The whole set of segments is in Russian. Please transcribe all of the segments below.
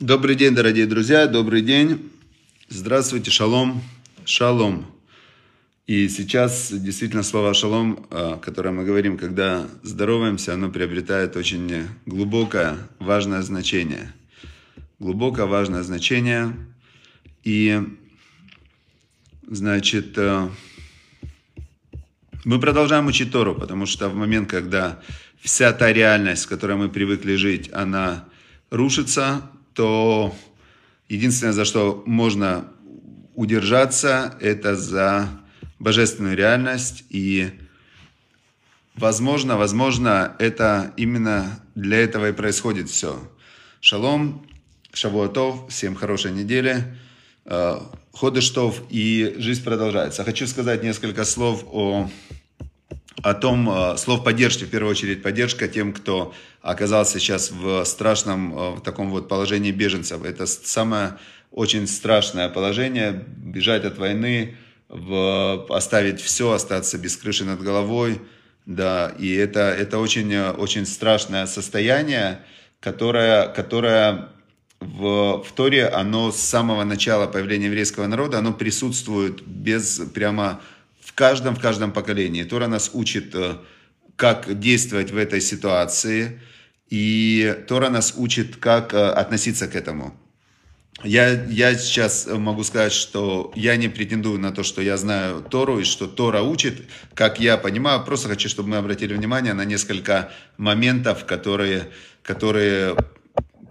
Добрый день, дорогие друзья, добрый день. Здравствуйте, шалом, шалом. И сейчас действительно слово шалом, о котором мы говорим, когда здороваемся, оно приобретает очень глубокое, важное значение. Глубокое, важное значение. И, значит, э, мы продолжаем учить Тору, потому что в момент, когда вся та реальность, в которой мы привыкли жить, она рушится, то единственное, за что можно удержаться, это за божественную реальность. И, возможно, возможно, это именно для этого и происходит все. Шалом, шавуатов, всем хорошей недели, э, ходыштов, и жизнь продолжается. Хочу сказать несколько слов о о том, э, слов поддержки, в первую очередь поддержка тем, кто оказался сейчас в страшном э, в таком вот положении беженцев. Это самое очень страшное положение, бежать от войны, в, оставить все, остаться без крыши над головой, да, и это, это очень, очень страшное состояние, которое, которое в, в Торе, оно с самого начала появления еврейского народа, оно присутствует без прямо каждом, в каждом поколении. Тора нас учит, э, как действовать в этой ситуации, и Тора нас учит, как э, относиться к этому. Я, я сейчас могу сказать, что я не претендую на то, что я знаю Тору и что Тора учит, как я понимаю. Просто хочу, чтобы мы обратили внимание на несколько моментов, которые, которые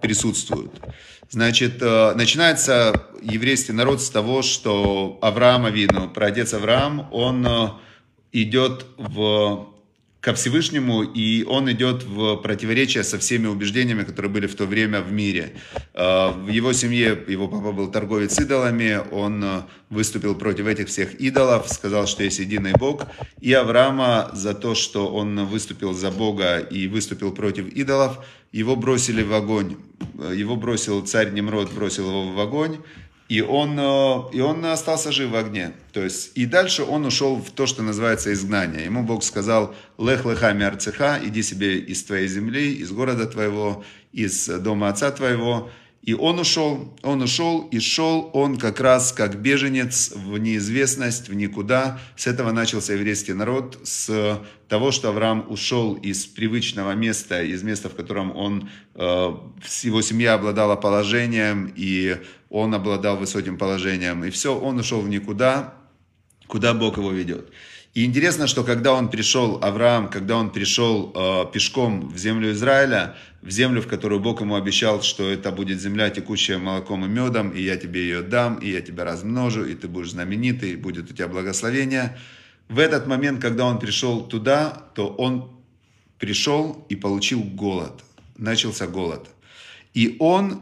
присутствуют. Значит, э, начинается еврейский народ с того, что Авраама видно, праотец Авраам, он э, идет в ко Всевышнему, и он идет в противоречие со всеми убеждениями, которые были в то время в мире. А, в его семье его папа был торговец идолами, он э, выступил против этих всех идолов, сказал, что есть единый Бог, и Авраама за то, что он выступил за Бога и выступил против идолов, его бросили в огонь. Его бросил царь Немрод, бросил его в огонь, и он, э, и он остался жив в огне. То есть, и дальше он ушел в то, что называется изгнание. Ему Бог сказал, лех лехами арцеха, иди себе из твоей земли, из города твоего, из дома отца твоего. И он ушел, он ушел и шел он как раз как беженец в неизвестность, в никуда. С этого начался еврейский народ, с того, что Авраам ушел из привычного места, из места, в котором он, э, его семья обладала положением, и он обладал высоким положением. И все, он ушел в никуда, куда Бог его ведет. И интересно, что когда он пришел, Авраам, когда он пришел э, пешком в землю Израиля, в землю, в которую Бог ему обещал, что это будет земля, текущая молоком и медом, и я тебе ее дам, и я тебя размножу, и ты будешь знаменитый, и будет у тебя благословение. В этот момент, когда он пришел туда, то он пришел и получил голод. Начался голод. И он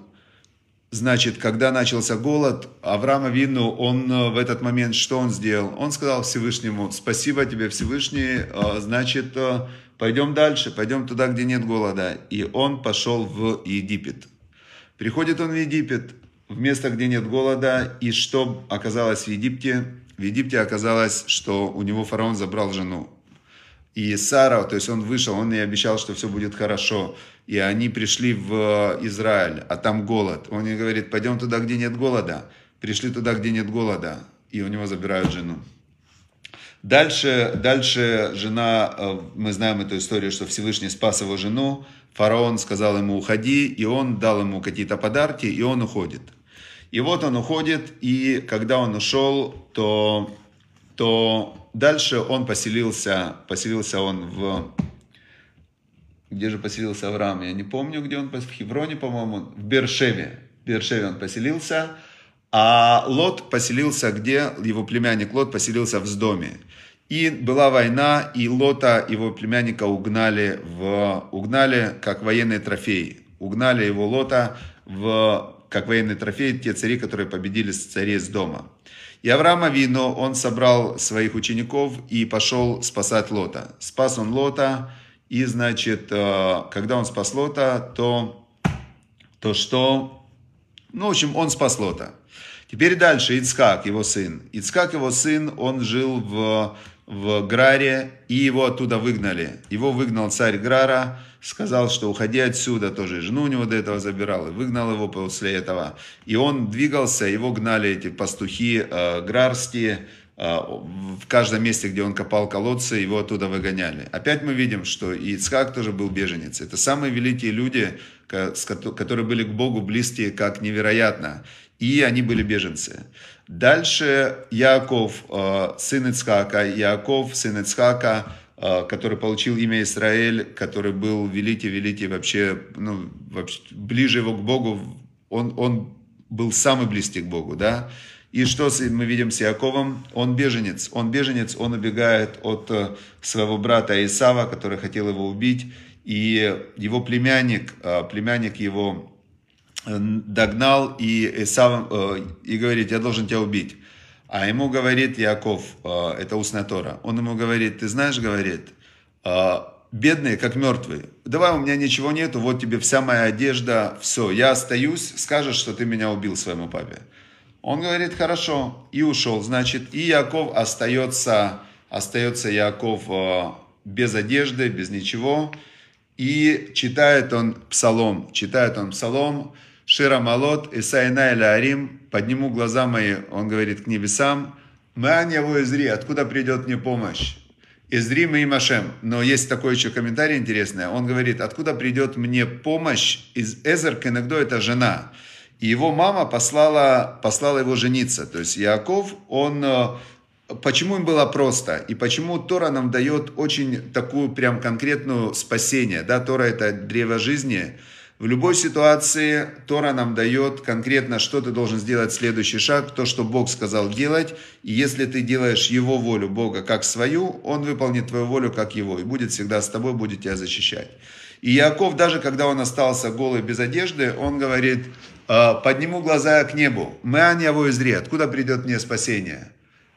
Значит, когда начался голод, Авраама Вину, он э, в этот момент, что он сделал? Он сказал Всевышнему, спасибо тебе, Всевышний, э, значит, э, пойдем дальше, пойдем туда, где нет голода. И он пошел в Египет. Приходит он в Египет, в место, где нет голода, и что оказалось в Египте? В Египте оказалось, что у него фараон забрал жену. И Сара, то есть он вышел, он ей обещал, что все будет хорошо. И они пришли в Израиль, а там голод. Он ей говорит, пойдем туда, где нет голода. Пришли туда, где нет голода. И у него забирают жену. Дальше, дальше жена, э, мы знаем эту историю, что Всевышний спас его жену. Фараон сказал ему уходи, и он дал ему какие-то подарки, и он уходит. И вот он уходит, и когда он ушел, то, то дальше он поселился, поселился он в где же поселился Авраам, я не помню, где он, в Хевроне, по-моему, в Бершеве. В Бершеве он поселился, а Лот поселился где? Его племянник Лот поселился в Сдоме. И была война, и Лота, его племянника, угнали, в, угнали как военные трофеи. Угнали его Лота в, как военный трофей, те цари, которые победили царей с дома. И Авраам Авину, он собрал своих учеников и пошел спасать Лота. Спас он Лота, и, значит, э, когда он спас Лота, то, то что? Ну, в общем, он спас Лота. Теперь дальше Ицкак, его сын. Ицкак, его сын, он жил в в Граре, и его оттуда выгнали. Его выгнал царь Грара, сказал, что уходи отсюда, тоже жену у него до этого забирал, и выгнал его после этого. И он двигался, его гнали эти пастухи э, грарские, в каждом месте, где он копал колодцы, его оттуда выгоняли. Опять мы видим, что Ицхак тоже был беженец. Это самые великие люди, которые были к Богу близкие, как невероятно. И они были беженцы. Дальше Яков, э, сын Ицхака, Яков, сын Ицхака, э, который получил имя Израиль, который был великий-великий вообще, ну, вообще, ближе его к Богу, он, он был самый близкий к Богу, да. И что мы видим с Яковом? Он беженец, он беженец, он убегает от э, своего брата Исава, который хотел его убить, и его племянник, племянник его догнал и, Исав, э, и говорит, я должен тебя убить. А ему говорит Яков, э, это устная Тора, он ему говорит, ты знаешь, говорит, э, бедные, как мертвые, давай у меня ничего нету, вот тебе вся моя одежда, все, я остаюсь, скажешь, что ты меня убил своему папе. Он говорит, хорошо, и ушел. Значит, и Яков остается, остается Яков без одежды, без ничего. И читает он псалом, читает он псалом, Шира Малот, Исайна или Арим, подниму глаза мои, он говорит, к небесам, Маан его изри, откуда придет мне помощь? Изри мы и Машем. Но есть такой еще комментарий интересный. Он говорит, откуда придет мне помощь из Эзер Кенегдо, это жена. И его мама послала, послала его жениться. То есть Яков, он э, Почему им было просто? И почему Тора нам дает очень такую прям конкретную спасение? Да, Тора это древо жизни. В любой ситуации Тора нам дает конкретно, что ты должен сделать следующий шаг, то, что Бог сказал делать. И если ты делаешь Его волю Бога как свою, Он выполнит твою волю как Его. И будет всегда с тобой, будет тебя защищать. И Яков, даже когда он остался голый без одежды, он говорит, «А, подниму глаза к небу. Мэан его изри, откуда придет мне спасение?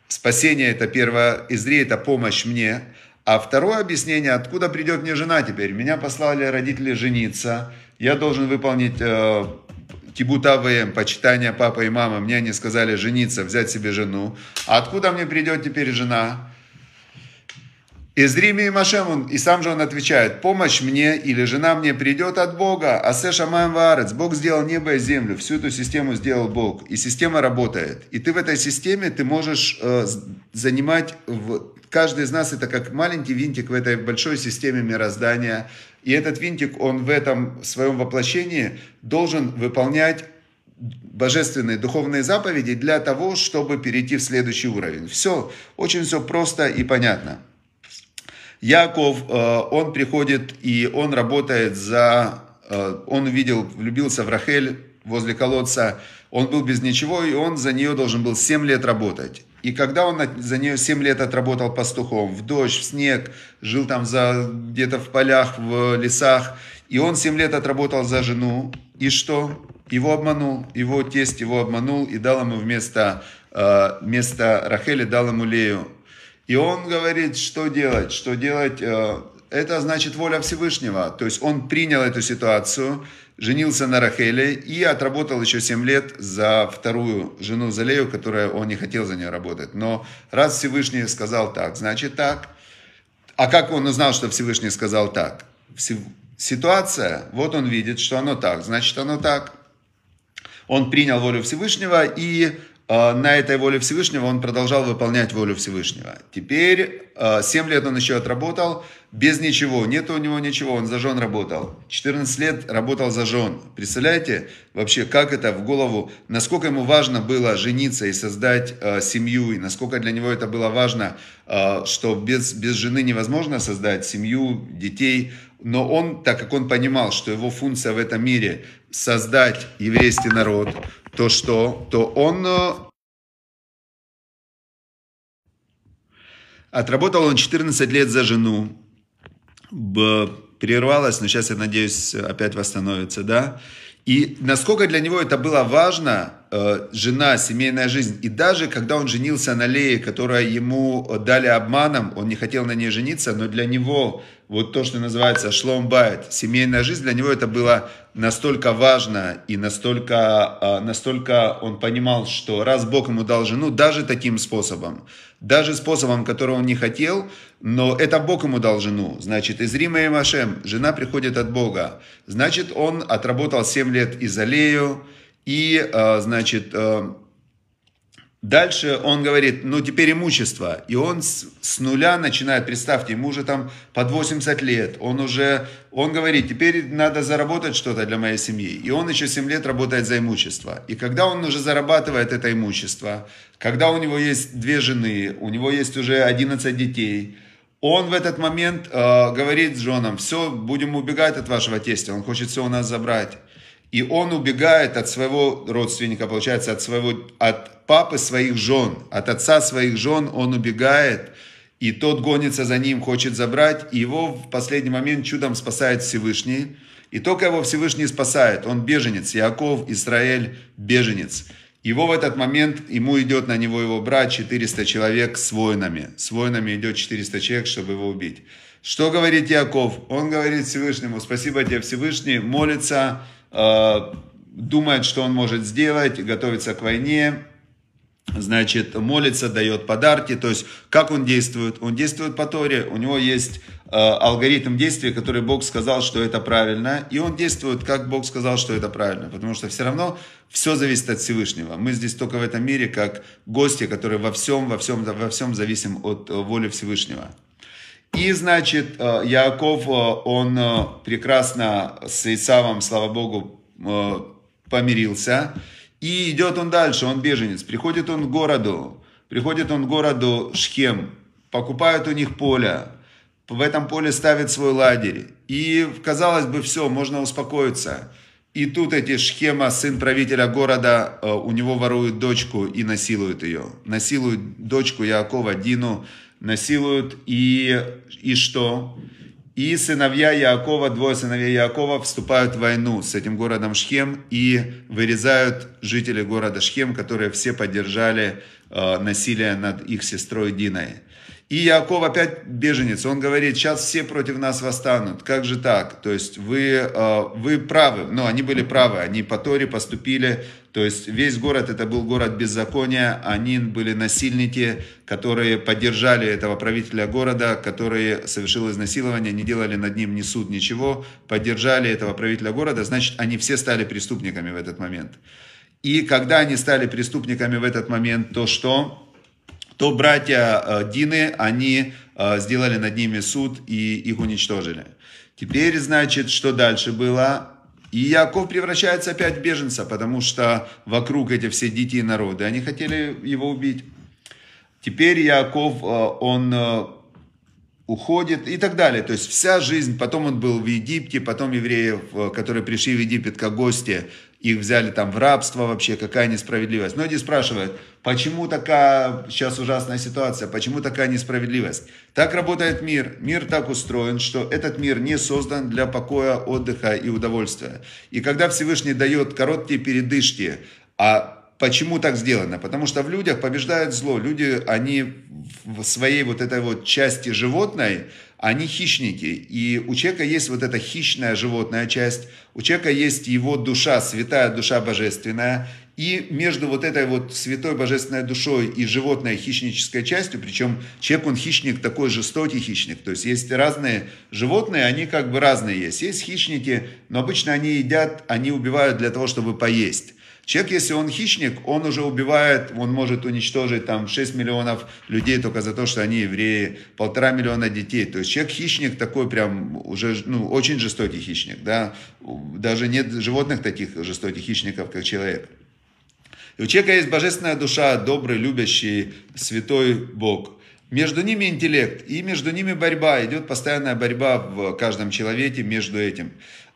Спасение это первое, изри это помощь мне. А второе объяснение, откуда придет мне жена теперь? Меня послали родители жениться, я должен выполнить э, тибута ВМ, почитание папы и мамы. Мне они сказали жениться, взять себе жену. А откуда мне придет теперь жена? Из Риме и Машем, и сам же он отвечает, помощь мне или жена мне придет от Бога, а се шамаем Бог сделал небо и землю, всю эту систему сделал Бог, и система работает. И ты в этой системе, ты можешь э, занимать, в, каждый из нас это как маленький винтик в этой большой системе мироздания, и этот винтик, он в этом своем воплощении должен выполнять божественные духовные заповеди для того, чтобы перейти в следующий уровень. Все, очень все просто и понятно. Яков, э, он приходит и он работает за... Э, он увидел, влюбился в Рахель возле колодца, он был без ничего, и он за нее должен был 7 лет работать. И когда он за нее 7 лет отработал пастухом, в дождь, в снег, жил там за, где-то в полях, в лесах, и он 7 лет отработал за жену, и что? Его обманул, его тесть его обманул и дал ему вместо, э, вместо Рахели, дал ему Лею. И он говорит, что делать, что делать, э, это значит воля Всевышнего. То есть он принял эту ситуацию, женился на Рахеле и отработал еще 7 лет за вторую жену Залею, которая он не хотел за нее работать. Но раз Всевышний сказал так, значит так. А как он узнал, что Всевышний сказал так? Ситуация, вот он видит, что оно так, значит оно так. Он принял волю Всевышнего и на этой воле Всевышнего он продолжал выполнять волю Всевышнего. Теперь 7 а, лет он еще отработал без ничего, нет у него ничего, он за жен работал. 14 лет работал за жен. Представляете вообще, как это в голову, насколько ему важно было жениться и создать э, семью, и насколько для него это было важно, что без, без жены невозможно создать семью, детей. Но он, так как он понимал, что его функция в этом мире создать еврейский народ, то что? То он э, отработал он 14 лет за жену, прервалась, но сейчас, я надеюсь, опять восстановится, да. И насколько для него это было важно, жена, семейная жизнь. И даже когда он женился на Лее, которая ему дали обманом, он не хотел на ней жениться, но для него вот то, что называется шломбайт, семейная жизнь, для него это было настолько важно и настолько, э, настолько он понимал, что раз Бог ему дал жену, даже таким способом, даже способом, который он не хотел, но это Бог ему дал жену. Значит, из Рима и Машем жена приходит от Бога. Значит, он отработал 7 лет из Алею, и, э, значит, э, дальше он говорит, ну теперь имущество. И он с, с нуля начинает, представьте, ему уже там под 80 лет. Он уже, он говорит, теперь надо заработать что-то для моей семьи. И он еще 7 лет работает за имущество. И когда он уже зарабатывает это имущество, когда у него есть две жены, у него есть уже 11 детей, он в этот момент э, говорит с женам, все, будем убегать от вашего тестя, он хочет все у нас забрать. И он убегает от своего родственника, получается, от, своего, от папы своих жен, от отца своих жен он убегает, и тот гонится за ним, хочет забрать, и его в последний момент чудом спасает Всевышний. И только его Всевышний спасает. Он беженец, Яков, Израиль, беженец. Его в этот момент, ему идет на него его брат, 400 человек с воинами. С воинами идет 400 человек, чтобы его убить. Что говорит Яков? Он говорит Всевышнему, спасибо тебе Всевышний, молится, думает, что он может сделать, готовится к войне, значит, молится, дает подарки. То есть, как он действует? Он действует по Торе, у него есть э, алгоритм действия, который Бог сказал, что это правильно, и он действует, как Бог сказал, что это правильно, потому что все равно все зависит от Всевышнего. Мы здесь только в этом мире, как гости, которые во всем, во всем, во всем зависим от э, воли Всевышнего. И, значит, э, Яков, э, он э, прекрасно с Исавом, слава Богу, помирился. И идет он дальше, он беженец. Приходит он к городу, приходит он к городу Шхем, покупает у них поле, в этом поле ставит свой лагерь. И, казалось бы, все, можно успокоиться. И тут эти Шхема, сын правителя города, у него воруют дочку и насилуют ее. Насилуют дочку Якова, Дину, насилуют, и, и что? И сыновья Якова, двое сыновей Якова вступают в войну с этим городом Шхем и вырезают жителей города Шхем, которые все поддержали э, насилие над их сестрой Диной. И Яков опять беженец, он говорит, сейчас все против нас восстанут, как же так? То есть вы, э, вы правы, ну они были правы, они по Торе поступили, то есть весь город это был город беззакония, они были насильники, которые поддержали этого правителя города, который совершил изнасилование, не делали над ним ни суд, ничего, поддержали этого правителя города, значит они все стали преступниками в этот момент. И когда они стали преступниками в этот момент, то что? то братья э, Дины, они э, сделали над ними суд и их уничтожили. Теперь, значит, что дальше было? И Яков превращается опять в беженца, потому что вокруг эти все и народы, они хотели его убить. Теперь Яков, э, он уходит и так далее. То есть вся жизнь, потом он был в Египте, потом евреев, которые пришли в Египет как гости, их взяли там в рабство вообще, какая несправедливость. Многие спрашивают, почему такая сейчас ужасная ситуация, почему такая несправедливость. Так работает мир. Мир так устроен, что этот мир не создан для покоя, отдыха и удовольствия. И когда Всевышний дает короткие передышки, а Почему так сделано? Потому что в людях побеждает зло. Люди, они в своей вот этой вот части животной, они хищники. И у человека есть вот эта хищная животная часть, у человека есть его душа, святая душа божественная. И между вот этой вот святой божественной душой и животной хищнической частью, причем человек, он хищник, такой жестокий хищник. То есть есть разные животные, они как бы разные есть. Есть хищники, но обычно они едят, они убивают для того, чтобы поесть. Человек, если он хищник, он уже убивает, он может уничтожить там 6 миллионов людей только за то, что они евреи, полтора миллиона детей. То есть человек хищник такой прям уже, ну, очень жестокий хищник, да. Даже нет животных таких жестоких хищников, как человек. И у человека есть божественная душа, добрый, любящий, святой Бог. Между ними интеллект, и между ними борьба, идет постоянная борьба в каждом человеке между этим.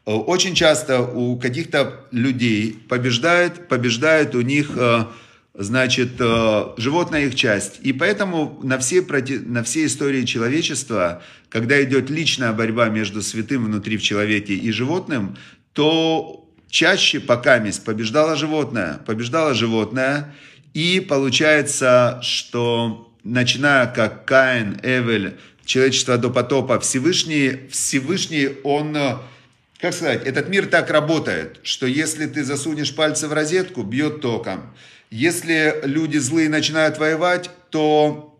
Э, очень часто у каких-то людей побеждает, побеждает у них, э, значит, э, животная их часть. И поэтому на всей, на всей истории человечества, когда идет личная борьба между святым внутри в человеке и животным, то чаще пока месть побеждало животное, побеждало животное, и получается, что начиная как Каин, Эвель, человечество до потопа, Всевышний, Всевышний, он, как сказать, этот мир так работает, что если ты засунешь пальцы в розетку, бьет током. Если люди злые начинают воевать, то,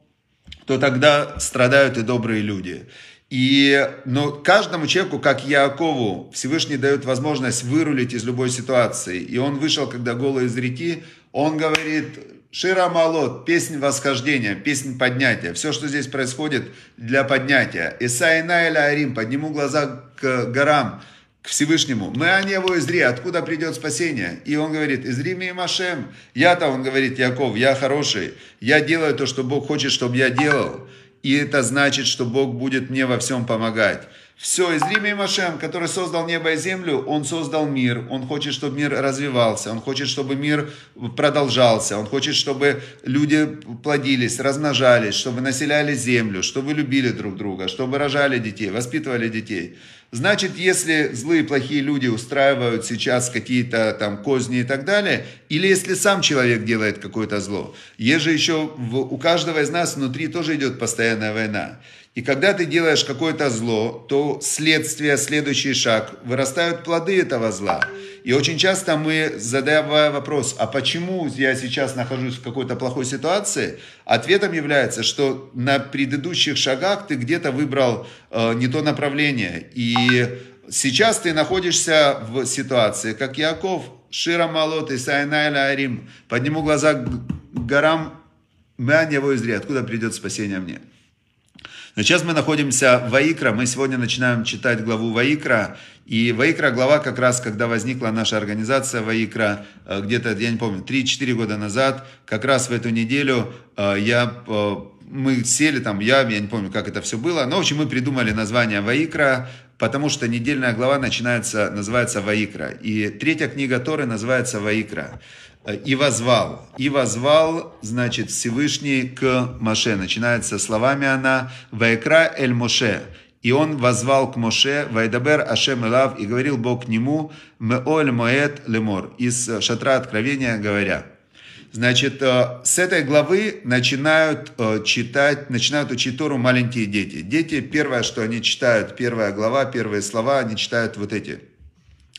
то тогда страдают и добрые люди. И, но каждому человеку, как Якову, Всевышний дает возможность вырулить из любой ситуации. И он вышел, когда голый из реки, он говорит, Шира Малот, песнь восхождения, песнь поднятия. Все, что здесь происходит для поднятия. Исаина или Арим, подниму глаза к горам, к Всевышнему. Мы они его изри, откуда придет спасение? И он говорит, изри ми Машем. Я-то, он говорит, Яков, я хороший. Я делаю то, что Бог хочет, чтобы я делал. И это значит, что Бог будет мне во всем помогать. Все, из Рима и Машем, который создал небо и землю, он создал мир. Он хочет, чтобы мир развивался. Он хочет, чтобы мир продолжался. Он хочет, чтобы люди плодились, размножались, чтобы населяли землю, чтобы любили друг друга, чтобы рожали детей, воспитывали детей. Значит, если злые, плохие люди устраивают сейчас какие-то там козни и так далее, или если сам человек делает какое-то зло, есть же еще в, у каждого из нас внутри тоже идет постоянная война. И когда ты делаешь какое-то зло, то следствие, следующий шаг, вырастают плоды этого зла. И очень часто мы, задавая вопрос, а почему я сейчас нахожусь в какой-то плохой ситуации, ответом является, что на предыдущих шагах ты где-то выбрал э, не то направление. И сейчас ты находишься в ситуации, как Яков, שיר למעלות אשא עיני אל ההרים. Подниму глаза к горам, מאין יבוא עזרי, откуда придет спасение мне. Сейчас мы находимся в Ваикра, мы сегодня начинаем читать главу Ваикра, и Ваикра глава как раз, когда возникла наша организация Ваикра, э, где-то, я не помню, 3-4 года назад, как раз в эту неделю э, я э, мы сели там, я, я не помню, как это все было, но, в общем, мы придумали название Ваикра, потому что недельная глава начинается, называется Ваикра. И третья книга Торы называется Ваикра. Э, и возвал. И возвал, значит, Всевышний к Моше. Начинается словами она «Ваекра эль Моше». И он возвал к Моше, «Вайдабер Ашем Элав», и говорил Бог к нему, «Меоль Моэт Лемор», из шатра откровения говоря. Значит, э, с этой главы начинают э, читать, начинают учить Тору маленькие дети. Дети, первое, что они читают, первая глава, первые слова, они читают вот эти.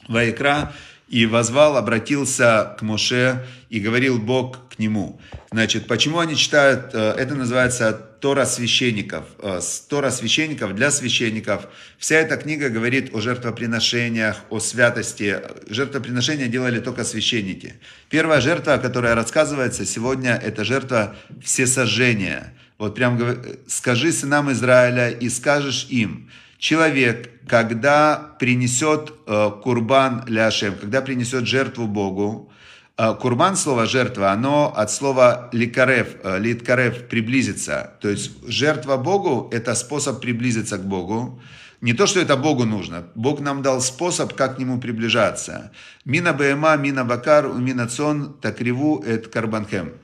Ваикра, и возвал, обратился к Моше и говорил Бог к нему. Значит, почему они читают, э, это называется Тора священников. Э, Тора священников для священников. Вся эта книга говорит о жертвоприношениях, о святости. Жертвоприношения делали только священники. Первая жертва, которая рассказывается сегодня, это жертва всесожжения. Вот прям скажи сынам Израиля и скажешь им, человек, когда принесет э, курбан ляшем, когда принесет жертву Богу, э, Курбан, слово жертва, оно от слова ликарев, э, литкарев, приблизиться. То есть жертва Богу – это способ приблизиться к Богу. Не то, что это Богу нужно. Бог нам дал способ, как к Нему приближаться. Мина бема, мина бакар, мина цон, такриву, эт карбанхем.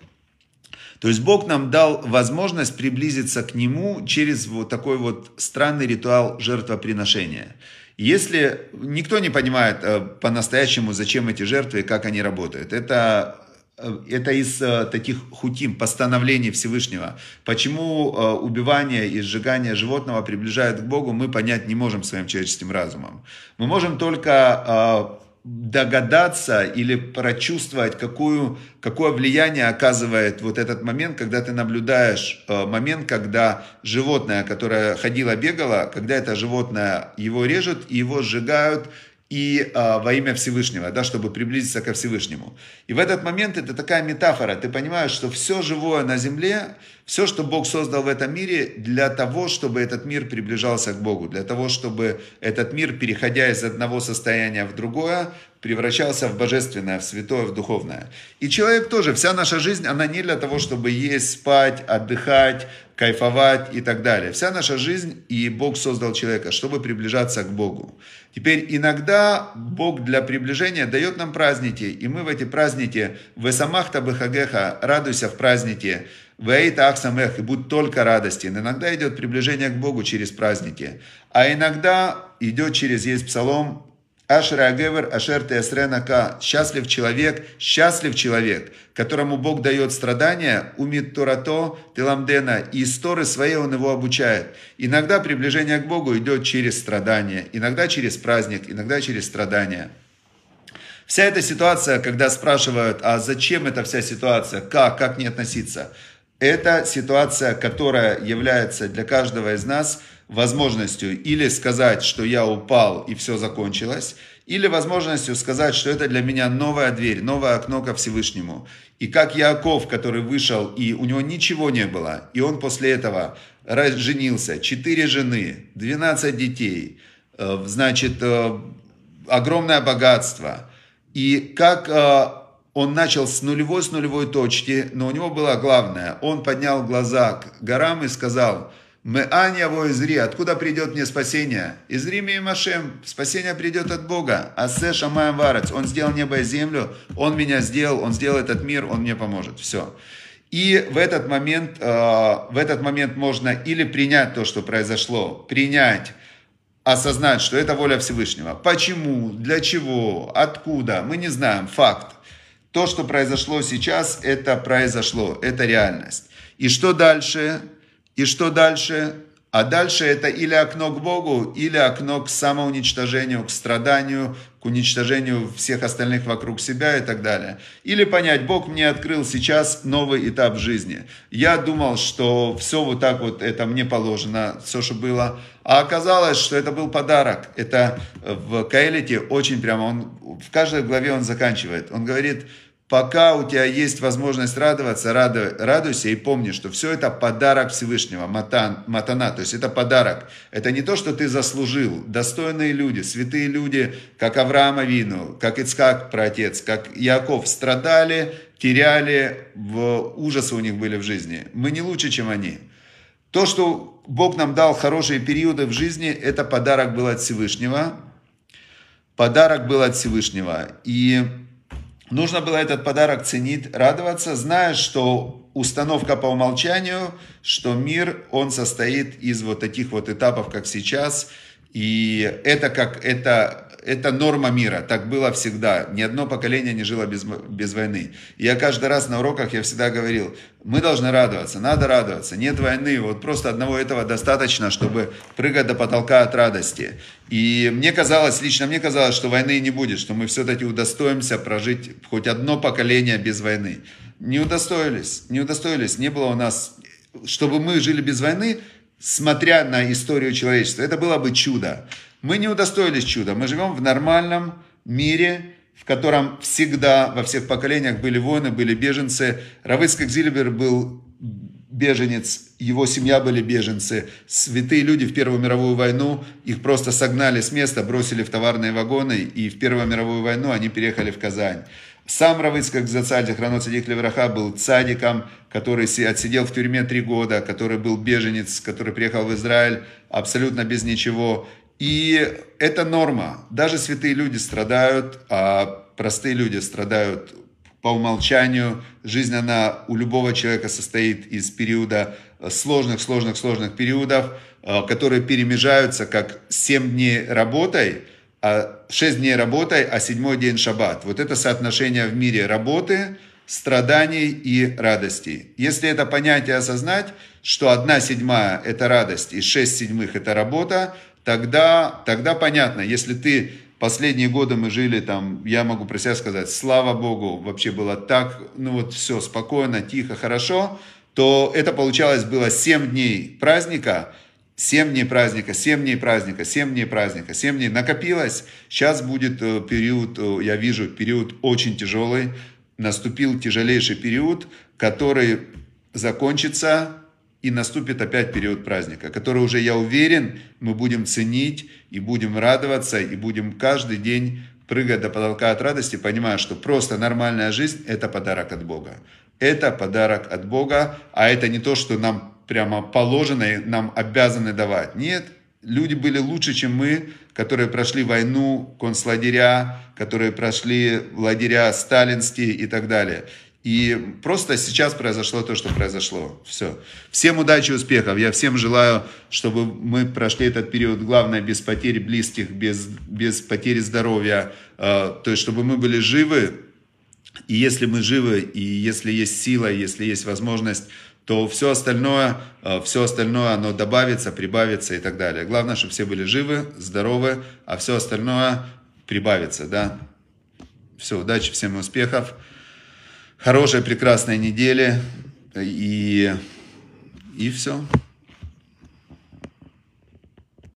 То есть Бог нам дал возможность приблизиться к Нему через вот такой вот странный ритуал жертвоприношения. Если никто не понимает э, по-настоящему, зачем эти жертвы и как они работают, это э, это из э, таких хутим, постановлений Всевышнего. Почему убивание и сжигание животного приближает к Богу, мы понять не можем своим человеческим разумом. Мы можем только догадаться или прочувствовать, какую, какое влияние оказывает вот этот момент, когда ты наблюдаешь э, момент, когда животное, которое ходило, бегало, когда это животное, его режут и его сжигают, и а, во имя Всевышнего, да, чтобы приблизиться ко Всевышнему. И в этот момент это такая метафора. Ты понимаешь, что все живое на земле, все, что Бог создал в этом мире, для того, чтобы этот мир приближался к Богу, для того, чтобы этот мир, переходя из одного состояния в другое, превращался в божественное, в святое, в духовное. И человек тоже, вся наша жизнь, она не для того, чтобы есть, спать, отдыхать, кайфовать и так далее. Вся наша жизнь, и Бог создал человека, чтобы приближаться к Богу. Теперь иногда Бог для приближения дает нам праздники, и мы в эти праздники, в Эсамахта Бехагеха, радуйся в празднике, Вейта Ахсамех, и будь только радостен. Иногда идет приближение к Богу через праздники, а иногда идет через, есть псалом, Ашера Агевер, Ашер Теасренака. Счастлив человек, счастлив человек, которому Бог дает страдания, умит Торато, Теламдена, и истории своей он его обучает. Иногда приближение к Богу идет через страдания, иногда через праздник, иногда через страдания. Вся эта ситуация, когда спрашивают, а зачем эта вся ситуация, как, как не относиться, это ситуация, которая является для каждого из нас возможностью или сказать, что я упал и все закончилось, или возможностью сказать, что это для меня новая дверь, новое окно ко Всевышнему. И как Яков, который вышел, и у него ничего не было, и он после этого женился, четыре жены, 12 детей, э, значит, э, огромное богатство – и как э, он начал с нулевой, с нулевой точки, но у него было главное. Он поднял глаза к горам и сказал, «Мы Аня во изри, откуда придет мне спасение? Изри ми Машем, спасение придет от Бога. Асе шамаем варец, он сделал небо и землю, он меня сделал, он сделал этот мир, он мне поможет». Все. И в этот момент, э, в этот момент можно или принять то, что произошло, принять осознать, что это воля Всевышнего. Почему, для чего, откуда, мы не знаем, факт. То, что произошло сейчас, это произошло, это реальность. И что дальше? И что дальше? А дальше это или окно к Богу, или окно к самоуничтожению, к страданию, к уничтожению всех остальных вокруг себя и так далее. Или понять, Бог мне открыл сейчас новый этап жизни. Я думал, что все вот так вот, это мне положено, все, что было. А оказалось, что это был подарок. Это в Каэлите очень прямо, он, в каждой главе он заканчивает. Он говорит, Пока у тебя есть возможность радоваться, радуй, радуйся и помни, что все это подарок Всевышнего, матан, матана, то есть это подарок. Это не то, что ты заслужил. Достойные люди, святые люди, как Авраам Авину, как Ицхак, праотец, как Яков, страдали, теряли, ужасы у них были в жизни. Мы не лучше, чем они. То, что Бог нам дал хорошие периоды в жизни, это подарок был от Всевышнего. Подарок был от Всевышнего. И Нужно было этот подарок ценить, радоваться, зная, что установка по умолчанию, что мир, он состоит из вот таких вот этапов, как сейчас, и это как это это норма мира, так было всегда. Ни одно поколение не жило без, без войны. Я каждый раз на уроках я всегда говорил, мы должны радоваться, надо радоваться. Нет войны, вот просто одного этого достаточно, чтобы прыгать до потолка от радости. И мне казалось, лично мне казалось, что войны не будет, что мы все-таки удостоимся прожить хоть одно поколение без войны. Не удостоились, не удостоились, не было у нас, чтобы мы жили без войны, смотря на историю человечества. Это было бы чудо. Мы не удостоились чуда. Мы живем в нормальном мире, в котором всегда, во всех поколениях были войны, были беженцы. Равыцкак Зильбер был беженец, его семья были беженцы. Святые люди в Первую мировую войну, их просто согнали с места, бросили в товарные вагоны, и в Первую мировую войну они переехали в Казань. Сам Равыцкак Зацальди, Храно Цадик Левраха, был цадиком, который отсидел в тюрьме три года, который был беженец, который приехал в Израиль абсолютно без ничего. И это норма. Даже святые люди страдают, а простые люди страдают по умолчанию. Жизнь, она у любого человека состоит из периода сложных, сложных, сложных периодов, а, которые перемежаются как 7 дней работой, а 6 дней работой, а 7 день шаббат. Вот это соотношение в мире работы, страданий и радостей. Если это понятие осознать, что одна седьмая – это радость и шесть седьмых – это работа, тогда, тогда понятно, если ты последние годы мы жили там, я могу про себя сказать, слава Богу, вообще было так, ну вот все спокойно, тихо, хорошо, то это получалось было 7 дней праздника, 7 дней праздника, 7 дней праздника, 7 дней праздника, 7 дней накопилось. Сейчас будет э, период, э, я вижу, период очень тяжелый. Наступил тяжелейший период, который закончится и наступит опять период праздника, который уже, я уверен, мы будем ценить и будем радоваться, и будем каждый день прыгать до потолка от радости, понимая, что просто нормальная жизнь – это подарок от Бога. Это подарок от Бога, а это не то, что нам прямо положено и нам обязаны давать. Нет, люди были лучше, чем мы, которые прошли войну, концлагеря, которые прошли лагеря сталинские и так далее. И просто сейчас произошло то, что произошло. Все. Всем удачи, успехов. Я всем желаю, чтобы мы прошли этот период, главное, без потери близких, без, без потери здоровья. Э, то есть, чтобы мы были живы. И если мы живы, и если есть сила, если есть возможность, то все остальное, э, все остальное, оно добавится, прибавится и так далее. Главное, чтобы все были живы, здоровы, а все остальное прибавится, да. Все, удачи, всем успехов хорошей, прекрасной недели. И, и все.